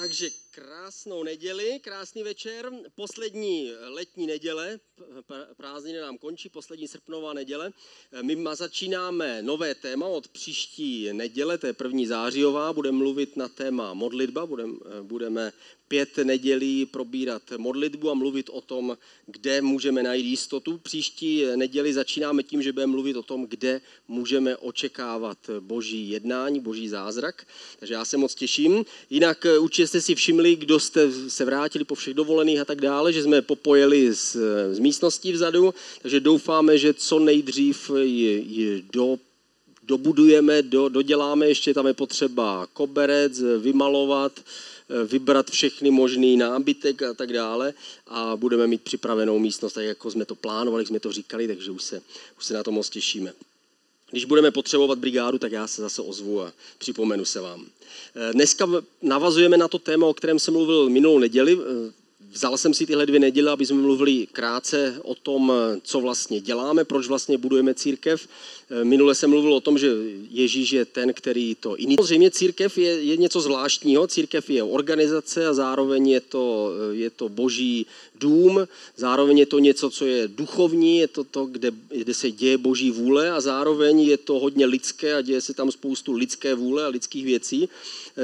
Takže krásnou neděli, krásný večer, poslední letní neděle, prázdniny nám končí, poslední srpnová neděle. My začínáme nové téma od příští neděle, to je první zářijová, budeme mluvit na téma modlitba, budeme, budeme pět nedělí probírat modlitbu a mluvit o tom, kde můžeme najít jistotu. Příští neděli začínáme tím, že budeme mluvit o tom, kde můžeme očekávat boží jednání, boží zázrak. Takže já se moc těším. Jinak určitě jste si všimli, kdo jste se vrátili po všech dovolených a tak dále, že jsme popojili z, z místností vzadu, takže doufáme, že co nejdřív je, je do dobudujeme, do, doděláme, ještě tam je potřeba koberec, vymalovat, vybrat všechny možný nábytek a tak dále. A budeme mít připravenou místnost, tak jako jsme to plánovali, jsme to říkali, takže už se, už se na to moc těšíme. Když budeme potřebovat brigádu, tak já se zase ozvu a připomenu se vám. Dneska navazujeme na to téma, o kterém jsem mluvil minulou neděli. Vzal jsem si tyhle dvě neděle, aby jsme mluvili krátce o tom, co vlastně děláme, proč vlastně budujeme církev. Minule jsem mluvil o tom, že Ježíš je ten, který to inicioval. Samozřejmě církev je, je něco zvláštního. Církev je organizace a zároveň je to, je to boží dům, zároveň je to něco, co je duchovní, je to to, kde, kde se děje boží vůle a zároveň je to hodně lidské a děje se tam spoustu lidské vůle a lidských věcí.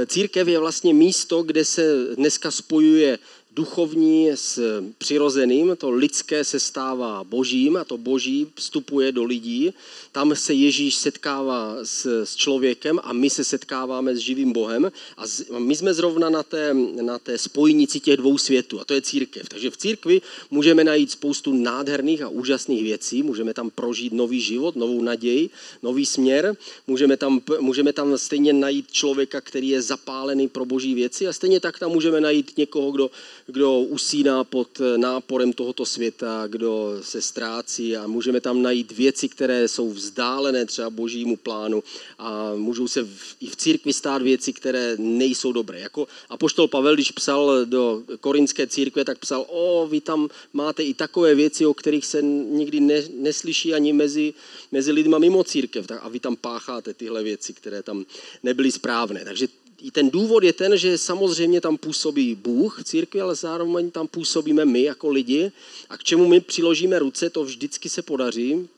Církev je vlastně místo, kde se dneska spojuje duchovní s přirozeným, to lidské se stává božím a to boží vstupuje do lidí. Tam se Ježíš setkává s, s člověkem a my se setkáváme s živým Bohem a, z, my jsme zrovna na té, na té spojnici těch dvou světů a to je církev. Takže v církvi můžeme najít spoustu nádherných a úžasných věcí, můžeme tam prožít nový život, novou naději, nový směr, můžeme tam, můžeme tam stejně najít člověka, který je zapálený pro boží věci a stejně tak tam můžeme najít někoho, kdo kdo usíná pod náporem tohoto světa, kdo se ztrácí a můžeme tam najít věci, které jsou vzdálené třeba božímu plánu a můžou se v, i v církvi stát věci, které nejsou dobré. Jako apoštol Pavel, když psal do korinské církve, tak psal, o, vy tam máte i takové věci, o kterých se nikdy ne, neslyší ani mezi, mezi lidma mimo církev a vy tam pácháte tyhle věci, které tam nebyly správné. Takže ten důvod je ten, že samozřejmě tam působí Bůh v církvi, ale zároveň tam působíme my jako lidi. A k čemu my přiložíme ruce, to vždycky se podaří,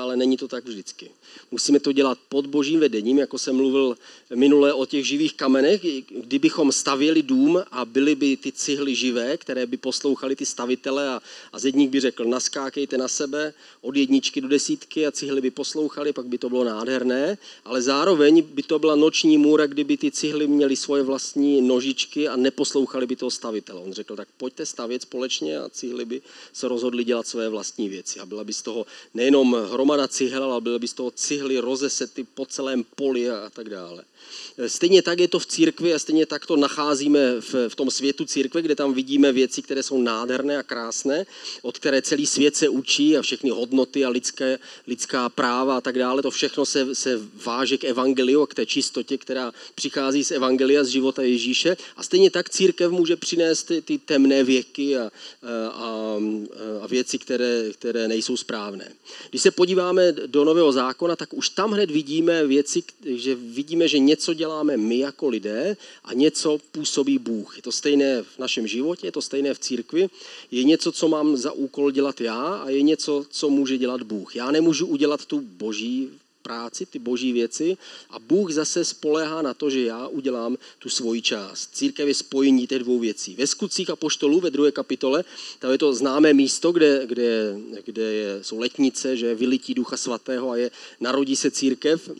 ale není to tak vždycky. Musíme to dělat pod božím vedením, jako jsem mluvil minule o těch živých kamenech. Kdybychom stavěli dům a byly by ty cihly živé, které by poslouchali ty stavitele a, a zedník by řekl, naskákejte na sebe od jedničky do desítky a cihly by poslouchali, pak by to bylo nádherné, ale zároveň by to byla noční můra, kdyby ty cihly měly svoje vlastní nožičky a neposlouchali by toho stavitele. On řekl, tak pojďte stavět společně a cihly by se rozhodli dělat své vlastní věci. A byla by z toho nejenom hromada cihel, ale byla by z toho cihly rozesety po celém poli a tak dále. Stejně tak je to v církvi a stejně tak to nacházíme v, v tom světu církve, kde tam vidíme věci, které jsou nádherné a krásné, od které celý svět se učí a všechny hodnoty a lidské, lidská práva a tak dále. To všechno se, se váže k evangeliu k té čistotě, která přichází z evangelia, z života Ježíše. A stejně tak církev může přinést ty, ty temné věky a, a, a věci, které, které nejsou správné. Když se podíváme do Nového zákona, tak už tam hned vidíme věci, že vidíme, že něco děláme my jako lidé a něco působí Bůh. Je to stejné v našem životě, je to stejné v církvi. Je něco, co mám za úkol dělat já a je něco, co může dělat Bůh. Já nemůžu udělat tu boží práci, ty boží věci a Bůh zase spoléhá na to, že já udělám tu svoji část. Církev je spojení těch dvou věcí. Ve skutcích a poštolů ve druhé kapitole, tam je to známé místo, kde, kde, kde je, jsou letnice, že vylití ducha svatého a je, narodí se církev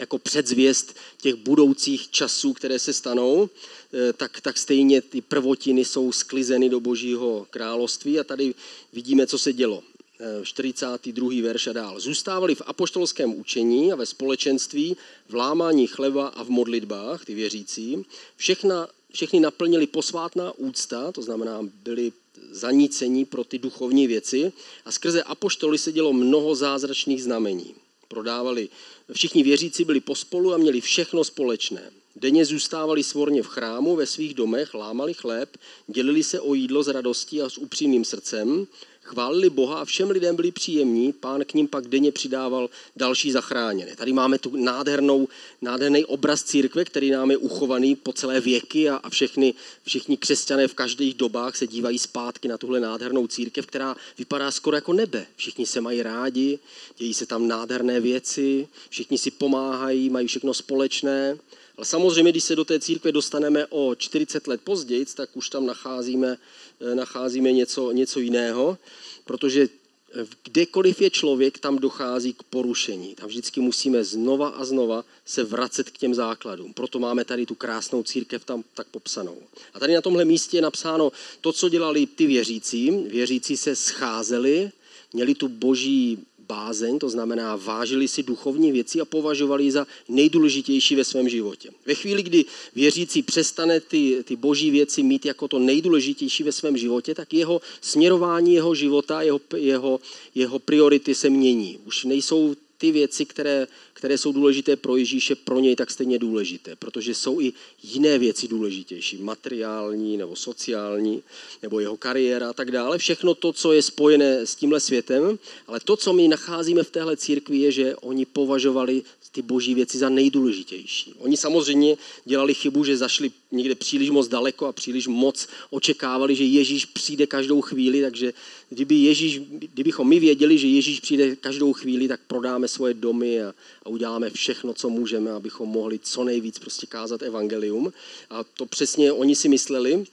jako předzvěst těch budoucích časů, které se stanou, eh, tak, tak stejně ty prvotiny jsou sklizeny do božího království a tady vidíme, co se dělo. 42. Eh, verš a dál. Zůstávali v apoštolském učení a ve společenství, v lámání chleba a v modlitbách, ty věřící. Všechna, všechny naplnili posvátná úcta, to znamená, byli zanícení pro ty duchovní věci a skrze apoštoly se dělo mnoho zázračných znamení. Prodávali Všichni věřící byli pospolu a měli všechno společné. Denně zůstávali svorně v chrámu, ve svých domech, lámali chléb, dělili se o jídlo s radostí a s upřímným srdcem. Chválili Boha a všem lidem byli příjemní, pán k ním pak denně přidával další zachráněné. Tady máme tu nádhernou, nádherný obraz církve, který nám je uchovaný po celé věky a, a všechny, všichni křesťané v každých dobách se dívají zpátky na tuhle nádhernou církev, která vypadá skoro jako nebe. Všichni se mají rádi, dějí se tam nádherné věci, všichni si pomáhají, mají všechno společné. Ale samozřejmě, když se do té církve dostaneme o 40 let později, tak už tam nacházíme, eh, nacházíme něco, něco jiného, protože kdekoliv je člověk, tam dochází k porušení. Tam vždycky musíme znova a znova se vracet k těm základům. Proto máme tady tu krásnou církev tam tak popsanou. A tady na tomhle místě je napsáno to, co dělali ty věřící. Věřící se scházeli, měli tu boží bázeň, to znamená vážili si duchovní věci a považovali ji za nejdůležitější ve svém životě. Ve chvíli, kdy věřící přestane ty, ty boží věci mít jako to nejdůležitější ve svém životě, tak jeho směrování jeho života, jeho, jeho, jeho priority se mění. Už nejsou ty věci, které, které jsou důležité pro Ježíše, pro něj tak stejně důležité, protože jsou i jiné věci důležitější, materiální nebo sociální, nebo jeho kariéra a tak dále. Všechno to, co je spojené s tímhle světem, ale to, co my nacházíme v téhle církvi, je, že oni považovali ty boží věci za nejdůležitější. Oni samozřejmě dělali chybu, že zašli někde příliš moc daleko a příliš moc očekávali, že Ježíš přijde každou chvíli, takže kdyby Ježíš, kdybychom my věděli, že Ježíš přijde každou chvíli, tak prodáme svoje domy a, a uděláme všechno, co můžeme, abychom mohli co nejvíc prostě kázat evangelium. A to přesně oni si mysleli,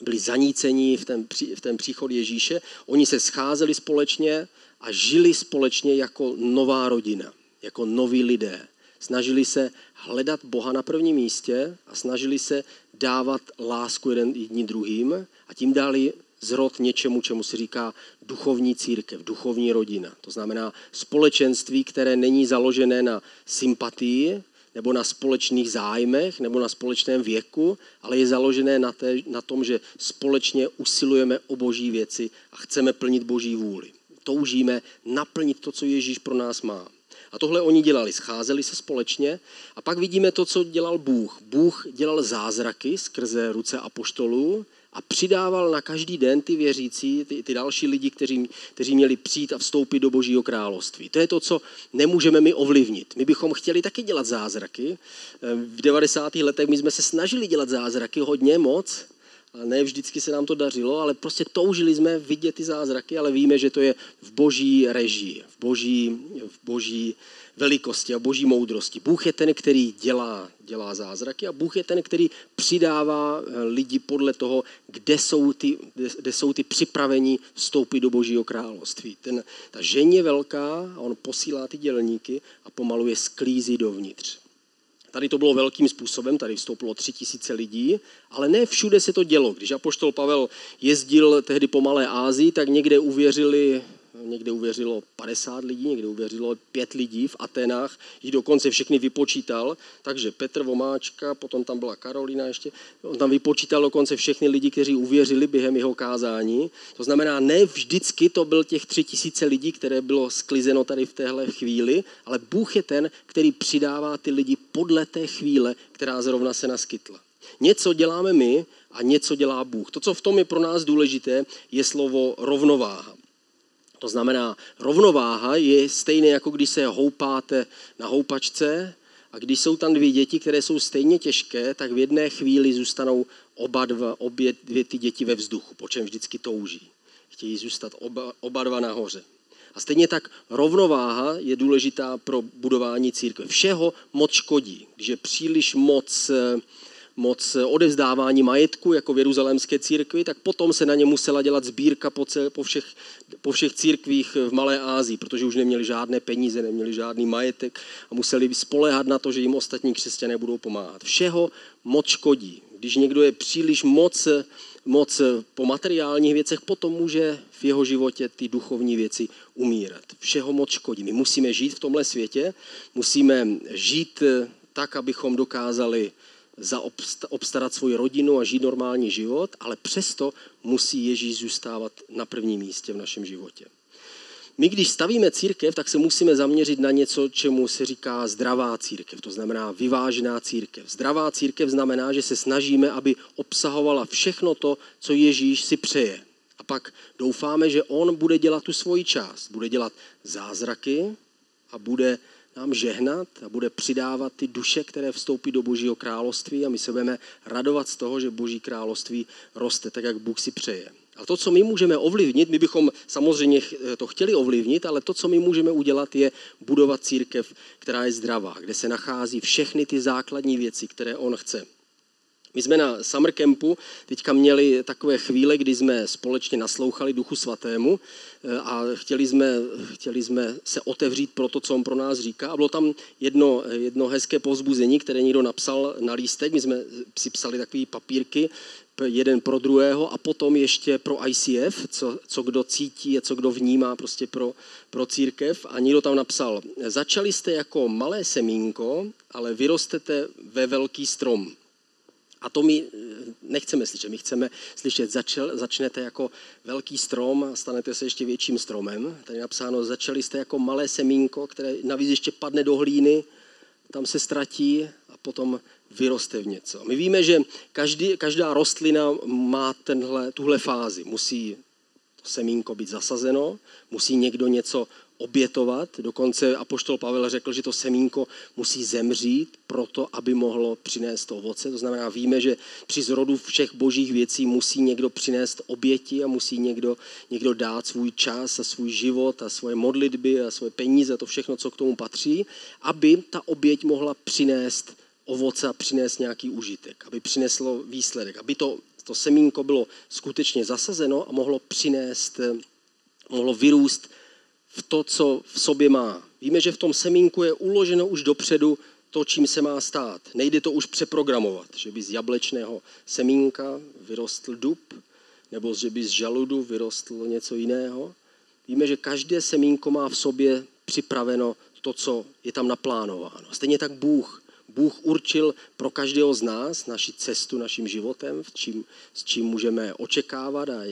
byli zanícení v ten, v ten příchod Ježíše. Oni se scházeli společně a žili společně jako nová rodina jako noví lidé. Snažili se hledat Boha na prvním místě a snažili se dávat lásku jeden jedním druhým a tím dali zrod něčemu, čemu se říká duchovní církev, duchovní rodina. To znamená společenství, které není založené na sympatii nebo na společných zájmech nebo na společném věku, ale je založené na, té, na tom, že společně usilujeme o boží věci a chceme plnit boží vůli. Toužíme naplnit to, co Ježíš pro nás má. A tohle oni dělali, scházeli se společně a pak vidíme to, co dělal Bůh. Bůh dělal zázraky skrze ruce apoštolů a přidával na každý den ty věřící, ty, ty další lidi, kteří, kteří měli přijít a vstoupit do Božího království. To je to, co nemůžeme my ovlivnit. My bychom chtěli taky dělat zázraky. V 90. letech my jsme se snažili dělat zázraky hodně moc, a ne vždycky se nám to dařilo, ale prostě toužili jsme vidět ty zázraky, ale víme, že to je v boží režii, v boží, v boží velikosti a boží moudrosti. Bůh je ten, který dělá, dělá zázraky a Bůh je ten, který přidává eh, lidi podle toho, kde jsou ty, kde jsou ty připravení vstoupit do božího království. Ten, ta žení je velká on posílá ty dělníky a pomalu je sklízí dovnitř. Tady to bylo velkým způsobem, tady vstoupilo tři tisíce lidí, ale ne všude se to dělo. Když apoštol Pavel jezdil tehdy po Malé Ázii, tak někde uvěřili někde uvěřilo 50 lidí, někde uvěřilo 5 lidí v Atenách, jich dokonce všechny vypočítal, takže Petr Vomáčka, potom tam byla Karolina ještě, on tam vypočítal dokonce všechny lidi, kteří uvěřili během jeho kázání. To znamená, ne vždycky to byl těch tři tisíce lidí, které bylo sklizeno tady v téhle chvíli, ale Bůh je ten, který přidává ty lidi podle té chvíle, která zrovna se naskytla. Něco děláme my a něco dělá Bůh. To, co v tom je pro nás důležité, je slovo rovnováha. To znamená, rovnováha je stejné, jako když se houpáte na houpačce a když jsou tam dvě děti, které jsou stejně těžké, tak v jedné chvíli zůstanou oba dva, obě dvě ty děti ve vzduchu, po čem vždycky touží. Chtějí zůstat oba, oba dva nahoře. A stejně tak rovnováha je důležitá pro budování církve. Všeho moc škodí. Když je příliš moc moc odevzdávání majetku jako v Jeruzalémské církvi, tak potom se na ně musela dělat sbírka po, cel, po, všech, po všech církvích v Malé Ázii, protože už neměli žádné peníze, neměli žádný majetek a museli spolehat na to, že jim ostatní křesťané budou pomáhat. Všeho moc škodí. Když někdo je příliš moc, moc po materiálních věcech, potom může v jeho životě ty duchovní věci umírat. Všeho moc škodí. My musíme žít v tomhle světě, musíme žít tak, abychom dokázali obstarat svoji rodinu a žít normální život, ale přesto musí Ježíš zůstávat na prvním místě v našem životě. My, když stavíme církev, tak se musíme zaměřit na něco, čemu se říká zdravá církev, to znamená vyvážená církev. Zdravá církev znamená, že se snažíme, aby obsahovala všechno to, co Ježíš si přeje. A pak doufáme, že on bude dělat tu svoji část. Bude dělat zázraky a bude nám žehnat a bude přidávat ty duše, které vstoupí do Božího království a my se budeme radovat z toho, že Boží království roste tak, jak Bůh si přeje. A to, co my můžeme ovlivnit, my bychom samozřejmě to chtěli ovlivnit, ale to, co my můžeme udělat, je budovat církev, která je zdravá, kde se nachází všechny ty základní věci, které on chce. My jsme na summer campu teďka měli takové chvíle, kdy jsme společně naslouchali Duchu Svatému eh, a chtěli jsme, chtěli jsme se otevřít pro to, co on pro nás říká. A bylo tam jedno, jedno hezké povzbuzení, které někdo napsal na lístek. My jsme si psali takové papírky, jeden pro druhého a potom ještě pro ICF, co, co kdo cítí a co kdo vnímá prostě pro, pro církev. A někdo tam napsal, začali jste jako malé semínko, ale vyrostete ve velký strom. A to my eh, nechceme slyšet. My chceme slyšet, začal, začnete jako velký strom a stanete se ještě větším stromem. Tady je napsáno, začali jste jako malé semínko, které navíc ještě padne do hlíny, tam se ztratí a potom vyroste v něco. My víme, že každý, každá rostlina má tenhle, tuhle fázi. Musí to semínko být zasazeno, musí někdo něco obětovat. Dokonce apoštol Pavel řekl, že to semínko musí zemřít proto, aby mohlo přinést ovoce. To znamená, víme, že při zrodu všech božích věcí musí někdo přinést oběti a musí někdo, někdo dát svůj čas a svůj život a svoje modlitby a svoje peníze, to všechno, co k tomu patří, aby ta oběť mohla přinést ovoce a přinést nějaký užitek, aby přineslo výsledek, aby to, to semínko bylo skutečně zasazeno a mohlo přinést, mohlo vyrůst v to, co v sobě má. Víme, že v tom semínku je uloženo už dopředu to, čím se má stát. Nejde to už přeprogramovat, že by z jablečného semínka vyrostl dub, nebo že by z žaludu vyrostlo něco jiného. Víme, že každé semínko má v sobě připraveno to, co je tam naplánováno. Stejně tak Bůh. Bůh určil pro každého z nás naši cestu naším životem, v čím, s čím můžeme očekávat a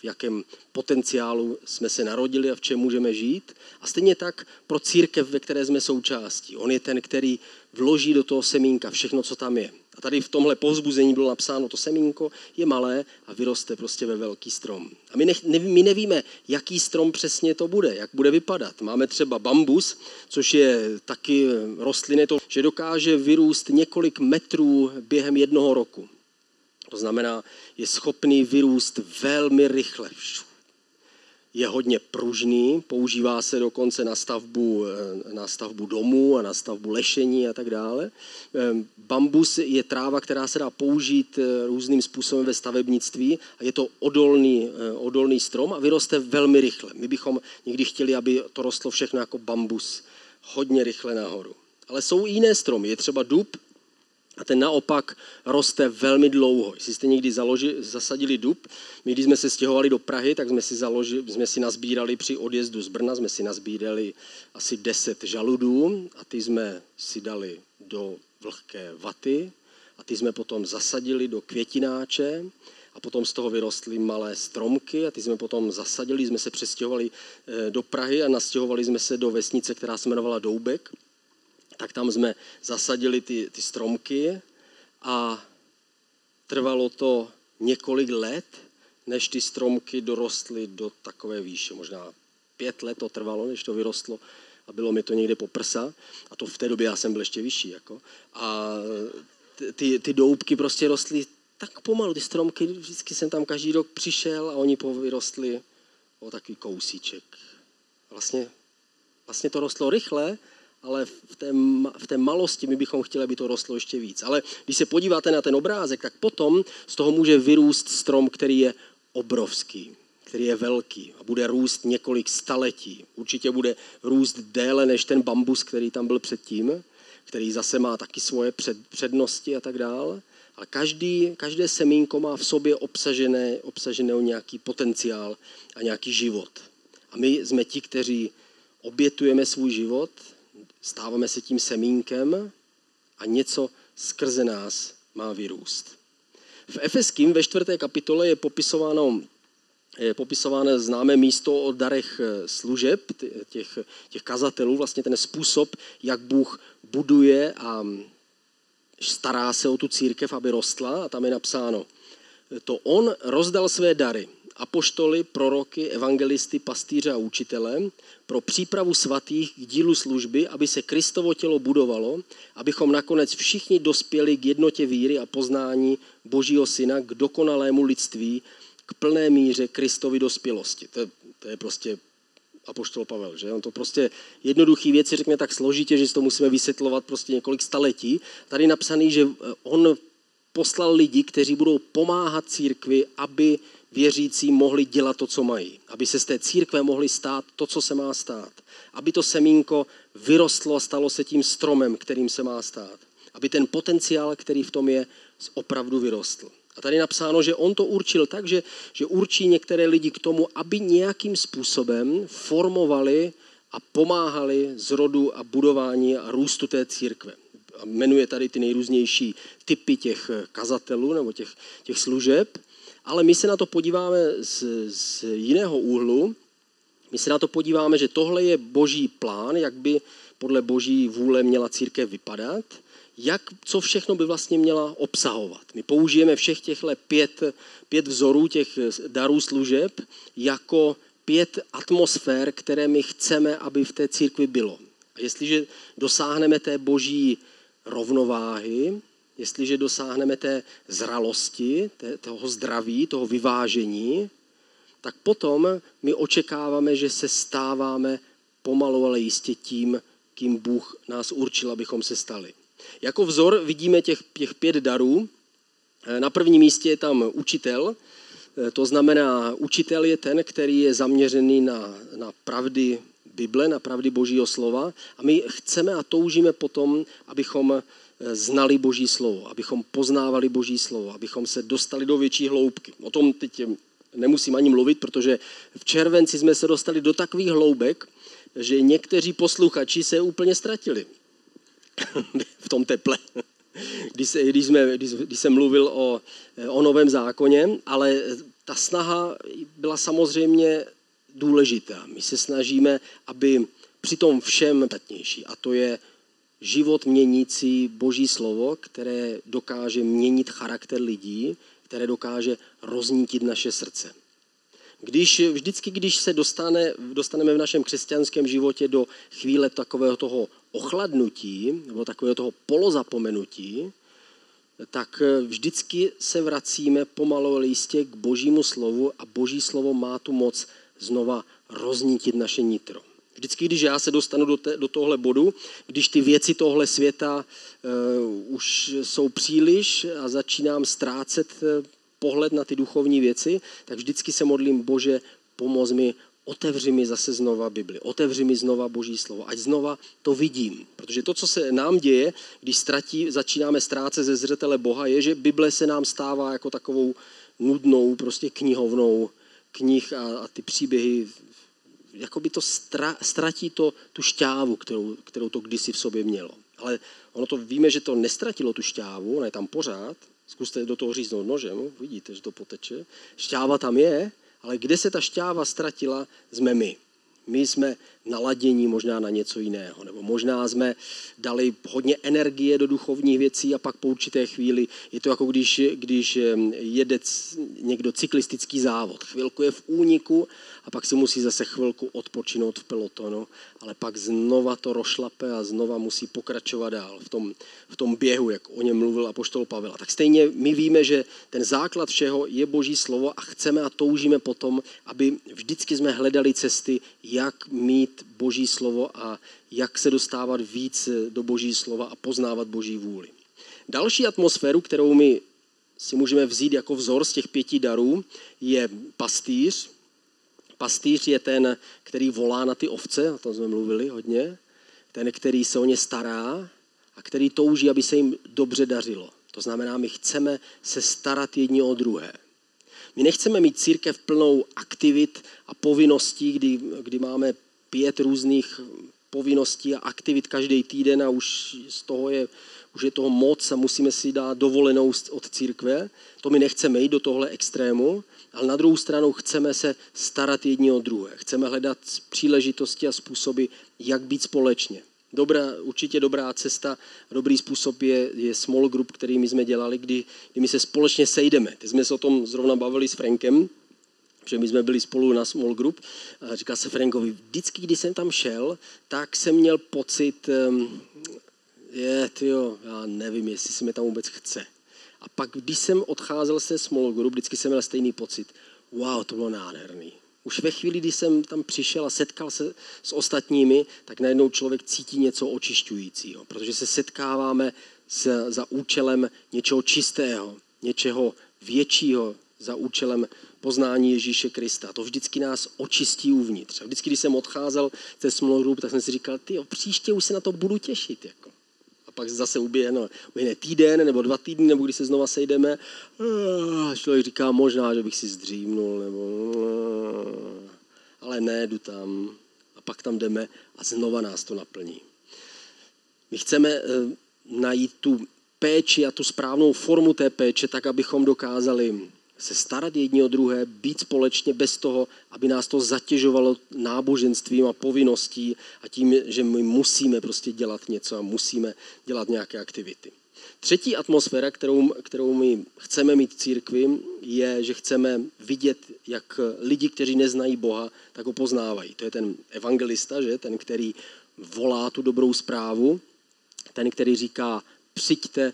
v jakém potenciálu jsme se narodili a v čem můžeme žít. A stejně tak pro církev, ve které jsme součástí. On je ten, který vloží do toho semínka všechno, co tam je. A tady v tomhle povzbuzení bylo napsáno, to semínko je malé a vyroste prostě ve velký strom. A my, ne, ne, my nevíme, jaký strom přesně to bude, jak bude vypadat. Máme třeba bambus, což je taky rostliny, to, že dokáže vyrůst několik metrů během jednoho roku. To znamená, je schopný vyrůst velmi rychle. Je hodně pružný, používá se dokonce na stavbu, eh, na stavbu domů a na stavbu lešení a tak dále. Ehm, bambus je tráva, která se dá použít eh, různým způsobem ve stavebnictví a je to odolný, eh, odolný strom a vyroste velmi rychle. My bychom někdy chtěli, aby to rostlo všechno jako bambus, hodně rychle nahoru. Ale jsou i jiné stromy. Je třeba dub, a ten naopak roste velmi dlouho. Jestli jste někdy založi, zasadili dub, my když jsme se stěhovali do Prahy, tak jsme si, založi, jsme si nazbírali při odjezdu z Brna, jsme si nazbírali asi 10 žaludů a ty jsme si dali do vlhké vaty a ty jsme potom zasadili do květináče a potom z toho vyrostly malé stromky a ty jsme potom zasadili, jsme se přestěhovali eh, do Prahy a nastěhovali jsme se do vesnice, která se jmenovala Doubek tak tam jsme zasadili ty, ty stromky a trvalo to několik let, než ty stromky dorostly do takové výše. Možná pět let to trvalo, než to vyrostlo a bylo mi to někde po prsa. A to v té době já jsem byl ještě vyšší. Jako. A ty, ty doubky prostě rostly tak pomalu, ty stromky, vždycky jsem tam každý rok přišel a oni vyrostli o takový kousíček. Vlastně, vlastně to rostlo rychle, ale v té, v té malosti my bychom chtěli, aby to rostlo ještě víc. Ale když se podíváte na ten obrázek, tak potom z toho může vyrůst strom, který je obrovský, který je velký a bude růst několik staletí. Určitě bude růst déle než ten bambus, který tam byl předtím, který zase má taky svoje před, přednosti a tak dále. Ale každý, každé semínko má v sobě obsažené, obsažené nějaký potenciál a nějaký život. A my jsme ti, kteří obětujeme svůj život Stáváme se tím semínkem a něco skrze nás má vyrůst. V Efeským ve čtvrté kapitole je popisováno je popisováno známé místo o darech eh, služeb těch, těch kazatelů, vlastně ten způsob, jak Bůh buduje a stará se o tu církev, aby rostla a tam je napsáno, to on rozdal své dary apoštoly, proroky, evangelisty, pastýře a učitele pro přípravu svatých k dílu služby, aby se Kristovo tělo budovalo, abychom nakonec všichni dospěli k jednotě víry a poznání Božího Syna, k dokonalému lidství, k plné míře Kristovy dospělosti. To je, to je prostě apoštol Pavel, že? On to prostě jednoduchý věci řekne tak složitě, že si to musíme vysvětlovat prostě několik staletí. Tady napsaný, že on poslal lidi, kteří budou pomáhat církvi, aby věřící mohli dělat to, co mají. Aby se z té církve mohli stát to, co se má stát. Aby to semínko vyrostlo a stalo se tím stromem, kterým se má stát. Aby ten potenciál, který v tom je, opravdu vyrostl. A tady napsáno, že on to určil tak, že, že určí některé lidi k tomu, aby nějakým způsobem formovali a pomáhali zrodu a budování a růstu té církve. A jmenuje tady ty nejrůznější typy těch kazatelů nebo těch, těch služeb. Ale my se na to podíváme z, z jiného úhlu. My se na to podíváme, že tohle je boží plán, jak by podle boží vůle měla církev vypadat jak, co všechno by vlastně měla obsahovat. My použijeme všech těchto pět, pět vzorů těch darů služeb jako pět atmosfér, které my chceme, aby v té církvi bylo. A jestliže dosáhneme té boží rovnováhy, jestliže dosáhneme té zralosti, toho zdraví, toho vyvážení, tak potom my očekáváme, že se stáváme pomalu, ale jistě tím, kým Bůh nás určil, abychom se stali. Jako vzor vidíme těch, těch pět darů. Eh, na prvním místě je tam učitel, eh, to znamená, učitel je ten, který je zaměřený na, na pravdy Bible, na pravdy Božího slova a my chceme a toužíme potom, abychom eh, znali Boží slovo, abychom poznávali Boží slovo, abychom se dostali do větší hloubky. O tom teď nemusím ani mluvit, protože v červenci jsme se dostali do takových hloubek, že někteří posluchači se úplně ztratili. v tom teple, když, se, když, jsme, když, když jsem mluvil o, o novém zákoně, ale ta snaha byla samozřejmě důležitá. My se snažíme, aby při tom všem tatnější, a to je život měnící boží slovo, které dokáže měnit charakter lidí, které dokáže roznítit naše srdce. Když, vždycky, když se dostane, dostaneme v našem křesťanském životě do chvíle takového toho ochladnutí, nebo takového toho polozapomenutí, tak vždycky se vracíme pomalu jistě k božímu slovu a boží slovo má tu moc znova roznítit naše nitro. Vždycky, když já se dostanu do, te, do tohle bodu, když ty věci tohle světa uh, už jsou příliš a začínám ztrácet uh, pohled na ty duchovní věci, tak vždycky se modlím, Bože, pomoz mi, otevři mi zase znova Bibli, otevři mi znova Boží slovo, ať znova to vidím. Protože to, co se nám děje, když ztratí, začínáme ztrácet ze zřetele Boha, je, že Bible se nám stává jako takovou nudnou prostě knihovnou knih a, a ty příběhy, jako by to stra, ztratí to, tu šťávu, kterou, kterou to kdysi v sobě mělo. Ale ono to víme, že to nestratilo tu šťávu, ona je tam pořád, Zkuste do toho říznout nožem, vidíte, že to poteče. Šťáva tam je, ale kde se ta šťáva ztratila, jsme my my jsme naladění možná na něco jiného, nebo možná jsme dali hodně energie do duchovních věcí a pak po určité chvíli je to jako když, když jede někdo cyklistický závod. Chvilku je v úniku a pak si musí zase chvilku odpočinout v pelotonu, ale pak znova to rošlape a znova musí pokračovat dál v tom, v tom běhu, jak o něm mluvil apoštol Pavel. Tak stejně my víme, že ten základ všeho je boží slovo a chceme a toužíme potom, aby vždycky jsme hledali cesty, jak mít boží slovo a jak se dostávat víc do boží slova a poznávat boží vůli. Další atmosféru, kterou my si můžeme vzít jako vzor z těch pěti darů, je pastýř. Pastýř je ten, který volá na ty ovce, o tom jsme mluvili hodně, ten, který se o ně stará a který touží, aby se jim dobře dařilo. To znamená, my chceme se starat jedni o druhé. My nechceme mít církev plnou aktivit a povinností, kdy, kdy máme pět různých povinností a aktivit každý týden a už z toho je, už je toho moc a musíme si dát dovolenou od církve. To my nechceme jít do tohle extrému, ale na druhou stranu chceme se starat jedni o druhé. Chceme hledat příležitosti a způsoby, jak být společně. Dobrá, určitě dobrá cesta, dobrý způsob je, je small group, který my jsme dělali, kdy, kdy my se společně sejdeme. Teď jsme se o tom zrovna bavili s Frankem, že my jsme byli spolu na small group, a říkal se Frankovi, vždycky, když jsem tam šel, tak jsem měl pocit, um, je, tyjo, já nevím, jestli se mi tam vůbec chce. A pak, když jsem odcházel se small group, vždycky jsem měl stejný pocit, wow, to bylo nádherný. Už ve chvíli, kdy jsem tam přišel a setkal se s ostatními, tak najednou člověk cítí něco očišťujícího, protože se setkáváme s, za účelem něčeho čistého, něčeho většího, za účelem poznání Ježíše Krista. To vždycky nás očistí uvnitř. A vždycky, když jsem odcházel ze small tak jsem si říkal, ty příště už se na to budu těšit. Jako pak zase ubije, no, ubije týden nebo dva týdny, nebo když se znova sejdeme. A člověk říká, možná, že bych si zdřímnul, nebo ale ne, jdu tam. A pak tam jdeme a znova nás to naplní. My chceme eh, najít tu péči a tu správnou formu té péče, tak abychom dokázali se starat jedni o druhé, být společně bez toho, aby nás to zatěžovalo náboženstvím a povinností a tím, že my musíme prostě dělat něco a musíme dělat nějaké aktivity. Třetí atmosféra, kterou, kterou my chceme mít v církvi, je, že chceme vidět, jak lidi, kteří neznají Boha, tak ho poznávají. To je ten evangelista, že? ten, který volá tu dobrou zprávu, ten, který říká, přijďte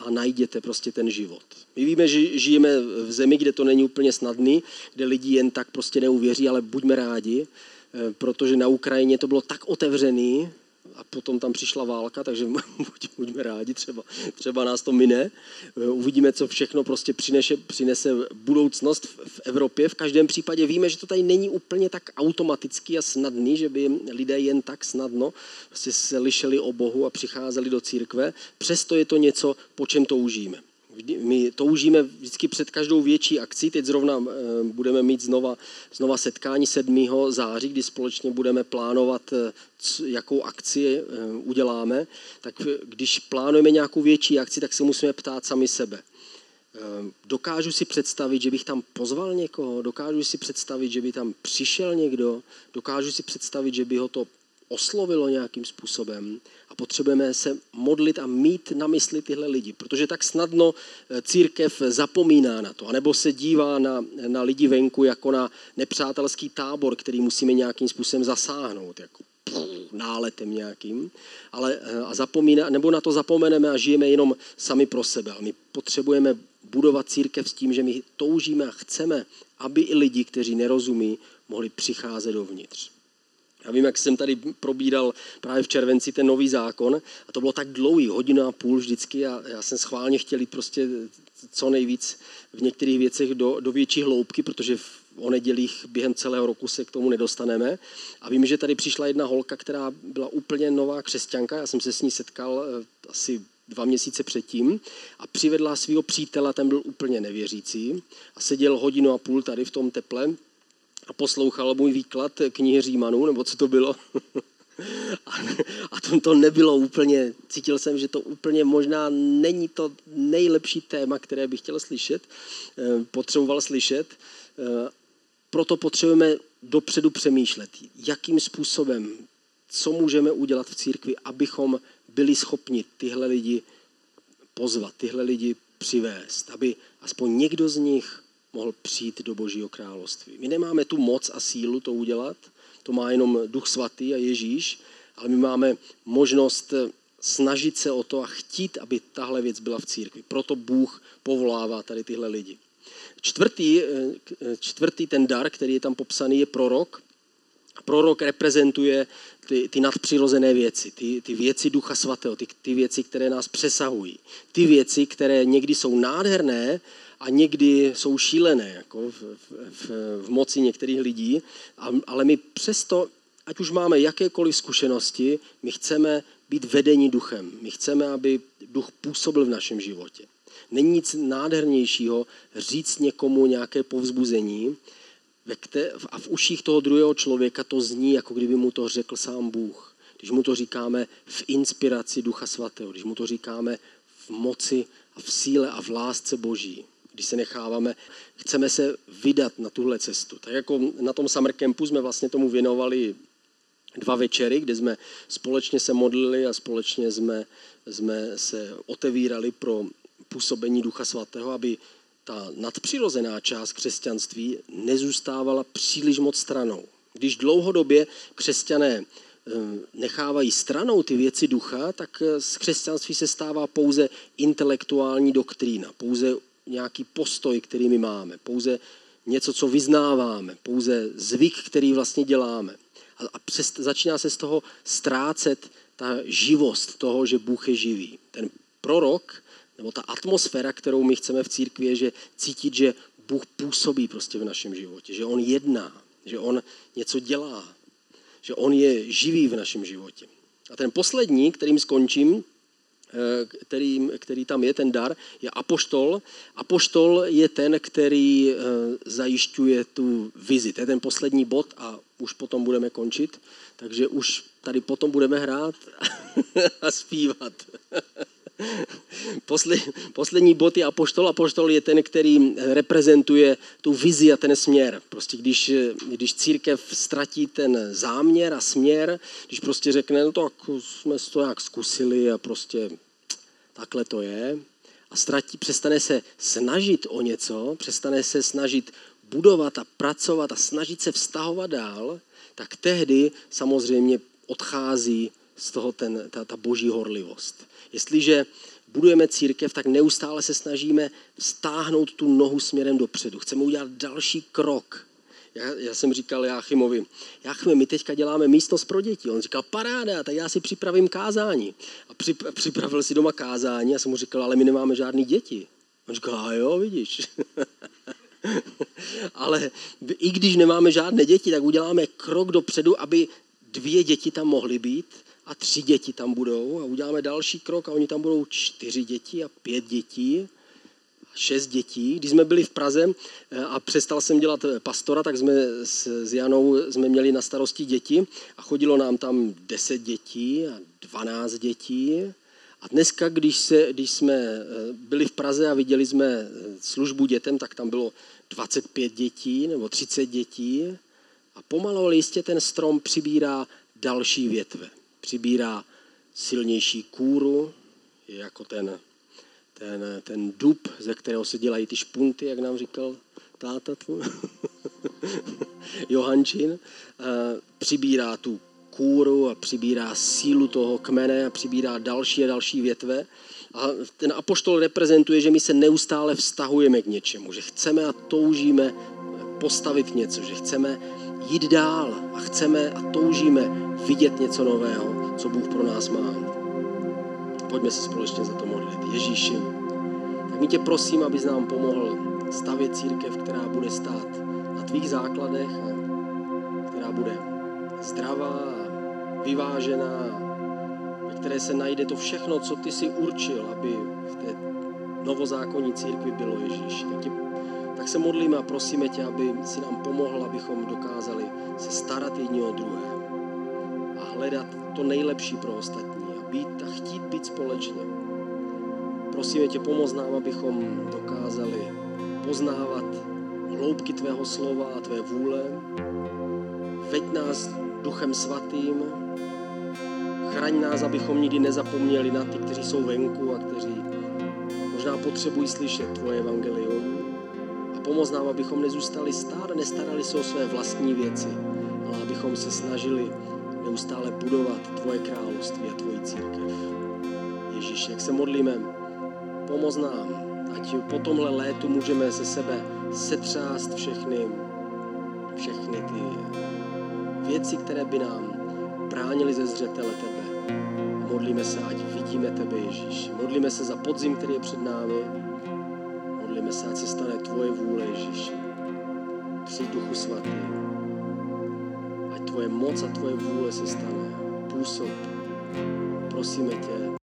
a najděte prostě ten život. My víme, že žijeme v zemi, kde to není úplně snadný, kde lidi jen tak prostě neuvěří, ale buďme rádi, eh, protože na Ukrajině to bylo tak otevřený, a potom tam přišla válka, takže buď, buďme rádi, třeba, třeba nás to mine. Eh, uvidíme, co všechno prostě přinese, přinese budoucnost v, v Evropě. V každém případě víme, že to tady není úplně tak automatický a snadný, že by lidé jen tak snadno prostě se lišeli o Bohu a přicházeli do církve. Přesto je to něco, po čem toužíme my toužíme vždycky před každou větší akcí. Teď zrovna eh, budeme mít znova, znova setkání 7. září, kdy společně budeme plánovat, eh, jakou akci eh, uděláme. Tak když plánujeme nějakou větší akci, tak se musíme ptát sami sebe. Dokážu si představit, že bych tam pozval někoho, dokážu si představit, že by tam přišel někdo, dokážu si představit, že by ho to oslovilo nějakým způsobem a potřebujeme se modlit a mít na mysli tyhle lidi, protože tak snadno eh, církev zapomíná na to, anebo se dívá na, na lidi venku jako na nepřátelský tábor, který musíme nějakým způsobem zasáhnout, jako náletem nějakým, ale eh, a zapomíná, nebo na to zapomeneme a žijeme jenom sami pro sebe. Ale my potřebujeme budovat církev s tím, že my toužíme a chceme, aby i lidi, kteří nerozumí, mohli přicházet dovnitř. Já vím, jak jsem tady probíral právě v červenci ten nový zákon a to bylo tak dlouhý, hodina a půl vždycky a já jsem schválně chtěl jít prostě co nejvíc v některých věcech do, do větší hloubky, protože v, o nedělích během celého roku se k tomu nedostaneme. A vím, že tady přišla jedna holka, která byla úplně nová křesťanka, já jsem se s ní setkal eh, asi dva měsíce předtím a přivedla svého přítele, ten byl úplně nevěřící a seděl hodinu a půl tady v tom teple a poslouchal můj výklad knihy Římanů, nebo co to bylo. a to, to nebylo úplně, cítil jsem, že to úplně možná není to nejlepší téma, které bych chtěl slyšet, eh, potřeboval slyšet. Eh, proto potřebujeme dopředu přemýšlet, jakým způsobem, co můžeme udělat v církvi, abychom byli schopni tyhle lidi pozvat, tyhle lidi přivést, aby aspoň někdo z nich mohl přijít do Božího království. My nemáme tu moc a sílu to udělat, to má jenom Duch Svatý a Ježíš, ale my máme možnost snažit se o to a chtít, aby tahle věc byla v církvi. Proto Bůh povolává tady tyhle lidi. Čtvrtý, čtvrtý ten dar, který je tam popsaný, je prorok. Prorok reprezentuje ty, ty nadpřirozené věci, ty, ty věci Ducha Svatého, ty, ty věci, které nás přesahují. Ty věci, které někdy jsou nádherné, a někdy jsou šílené jako v, v, v moci některých lidí, ale my přesto, ať už máme jakékoliv zkušenosti, my chceme být vedení duchem. My chceme, aby duch působil v našem životě. Není nic nádhernějšího říct někomu nějaké povzbuzení a v uších toho druhého člověka to zní, jako kdyby mu to řekl sám Bůh. Když mu to říkáme v inspiraci Ducha Svatého, když mu to říkáme v moci a v síle a v lásce Boží když se necháváme, chceme se vydat na tuhle cestu. Tak jako na tom summer campu jsme vlastně tomu věnovali dva večery, kde jsme společně se modlili a společně jsme, jsme se otevírali pro působení Ducha Svatého, aby ta nadpřirozená část křesťanství nezůstávala příliš moc stranou. Když dlouhodobě křesťané eh, nechávají stranou ty věci ducha, tak eh, z křesťanství se stává pouze intelektuální doktrína, pouze nějaký postoj, který my máme, pouze něco, co vyznáváme, pouze zvyk, který vlastně děláme. A přes, začíná se z toho ztrácet ta živost toho, že Bůh je živý. Ten prorok, nebo ta atmosféra, kterou my chceme v církvi, je, že cítit, že Bůh působí prostě v našem životě, že On jedná, že On něco dělá, že On je živý v našem životě. A ten poslední, kterým skončím, eh, který, který tam je, ten dar, je apoštol. Apoštol je ten, který eh, zajišťuje tu vizi. To je ten poslední bod a už potom budeme končit. Takže už tady potom budeme hrát a zpívat. Poslední bod je apoštol. Apoštol je ten, který reprezentuje tu vizi a ten směr. Prostě když, když církev ztratí ten záměr a směr, když prostě řekne, no tak jsme to nějak zkusili a prostě takhle to je, a ztratí, přestane se snažit o něco, přestane se snažit budovat a pracovat a snažit se vztahovat dál, tak tehdy samozřejmě odchází z toho ten, ta, ta boží horlivost. Jestliže budujeme církev, tak neustále se snažíme stáhnout tu nohu směrem dopředu. Chceme udělat další krok. Já, já jsem říkal Jáchymovi, Jáchyme, my teďka děláme místnost pro děti. On říkal, paráda, tak já si připravím kázání. A připravil si doma kázání a jsem mu říkal, ale my nemáme žádný děti. On říkal, a jo, vidíš. ale i když nemáme žádné děti, tak uděláme krok dopředu, aby dvě děti tam mohly být a tři děti tam budou a uděláme další krok a oni tam budou čtyři děti a pět dětí šest dětí. Když jsme byli v Praze eh, a přestal jsem dělat eh, pastora, tak jsme s, s Janou jsme měli na starosti děti a chodilo nám tam deset dětí a dvanáct dětí. A dneska, když, se, když jsme eh, byli v Praze a viděli jsme službu dětem, tak tam bylo 25 dětí nebo 30 dětí. A pomalu ale jistě ten strom přibírá další větve. Přibírá silnější kůru, je jako ten ten, ten dub, ze kterého se dělají ty špunty, jak nám říkal táta tvůj, Johančin, eh, přibírá tu kůru a přibírá sílu toho kmene a přibírá další a další větve. A ten apoštol reprezentuje, že my se neustále vztahujeme k něčemu, že chceme a toužíme postavit něco, že chceme jít dál a chceme a toužíme vidět něco nového, co Bůh pro nás má. Pojďme se společně za to modlit. Ježíši, tak my tě prosím, abys nám pomohl stavět církev, která bude stát na tvých základech a která bude zdravá, vyvážená, ve které se najde to všechno, co ty si určil, aby v té novozákonní církvi bylo Ježíš. Tak, tě, tak se modlíme a prosíme tě, aby si nám pomohl, abychom dokázali se starat jedni o druhé a hledat to nejlepší pro ostatní být a chtít být společně. Prosíme tě, pomoz nám, abychom dokázali poznávat hloubky tvého slova a tvé vůle. Veď nás duchem svatým, chraň nás, abychom nikdy nezapomněli na ty, kteří jsou venku a kteří možná potřebují slyšet tvoje evangelium. A pomoz nám, abychom nezůstali stát a nestarali se o své vlastní věci, ale abychom se snažili neustále budovat tvoje království a tvoji církev. Ježíš, jak se modlíme, pomoz nám, ať po tomhle létu můžeme ze sebe setřást všechny, všechny ty věci, které by nám bránily ze zřetele tebe. Modlíme se, ať vidíme tebe, Ježíš. Modlíme se za podzim, který je před námi. Modlíme se, ať se stane tvoje vůle, Ježíš. Při duchu svatý tvoje moc a tvoje vůle se stane. Působ. Prosíme tě,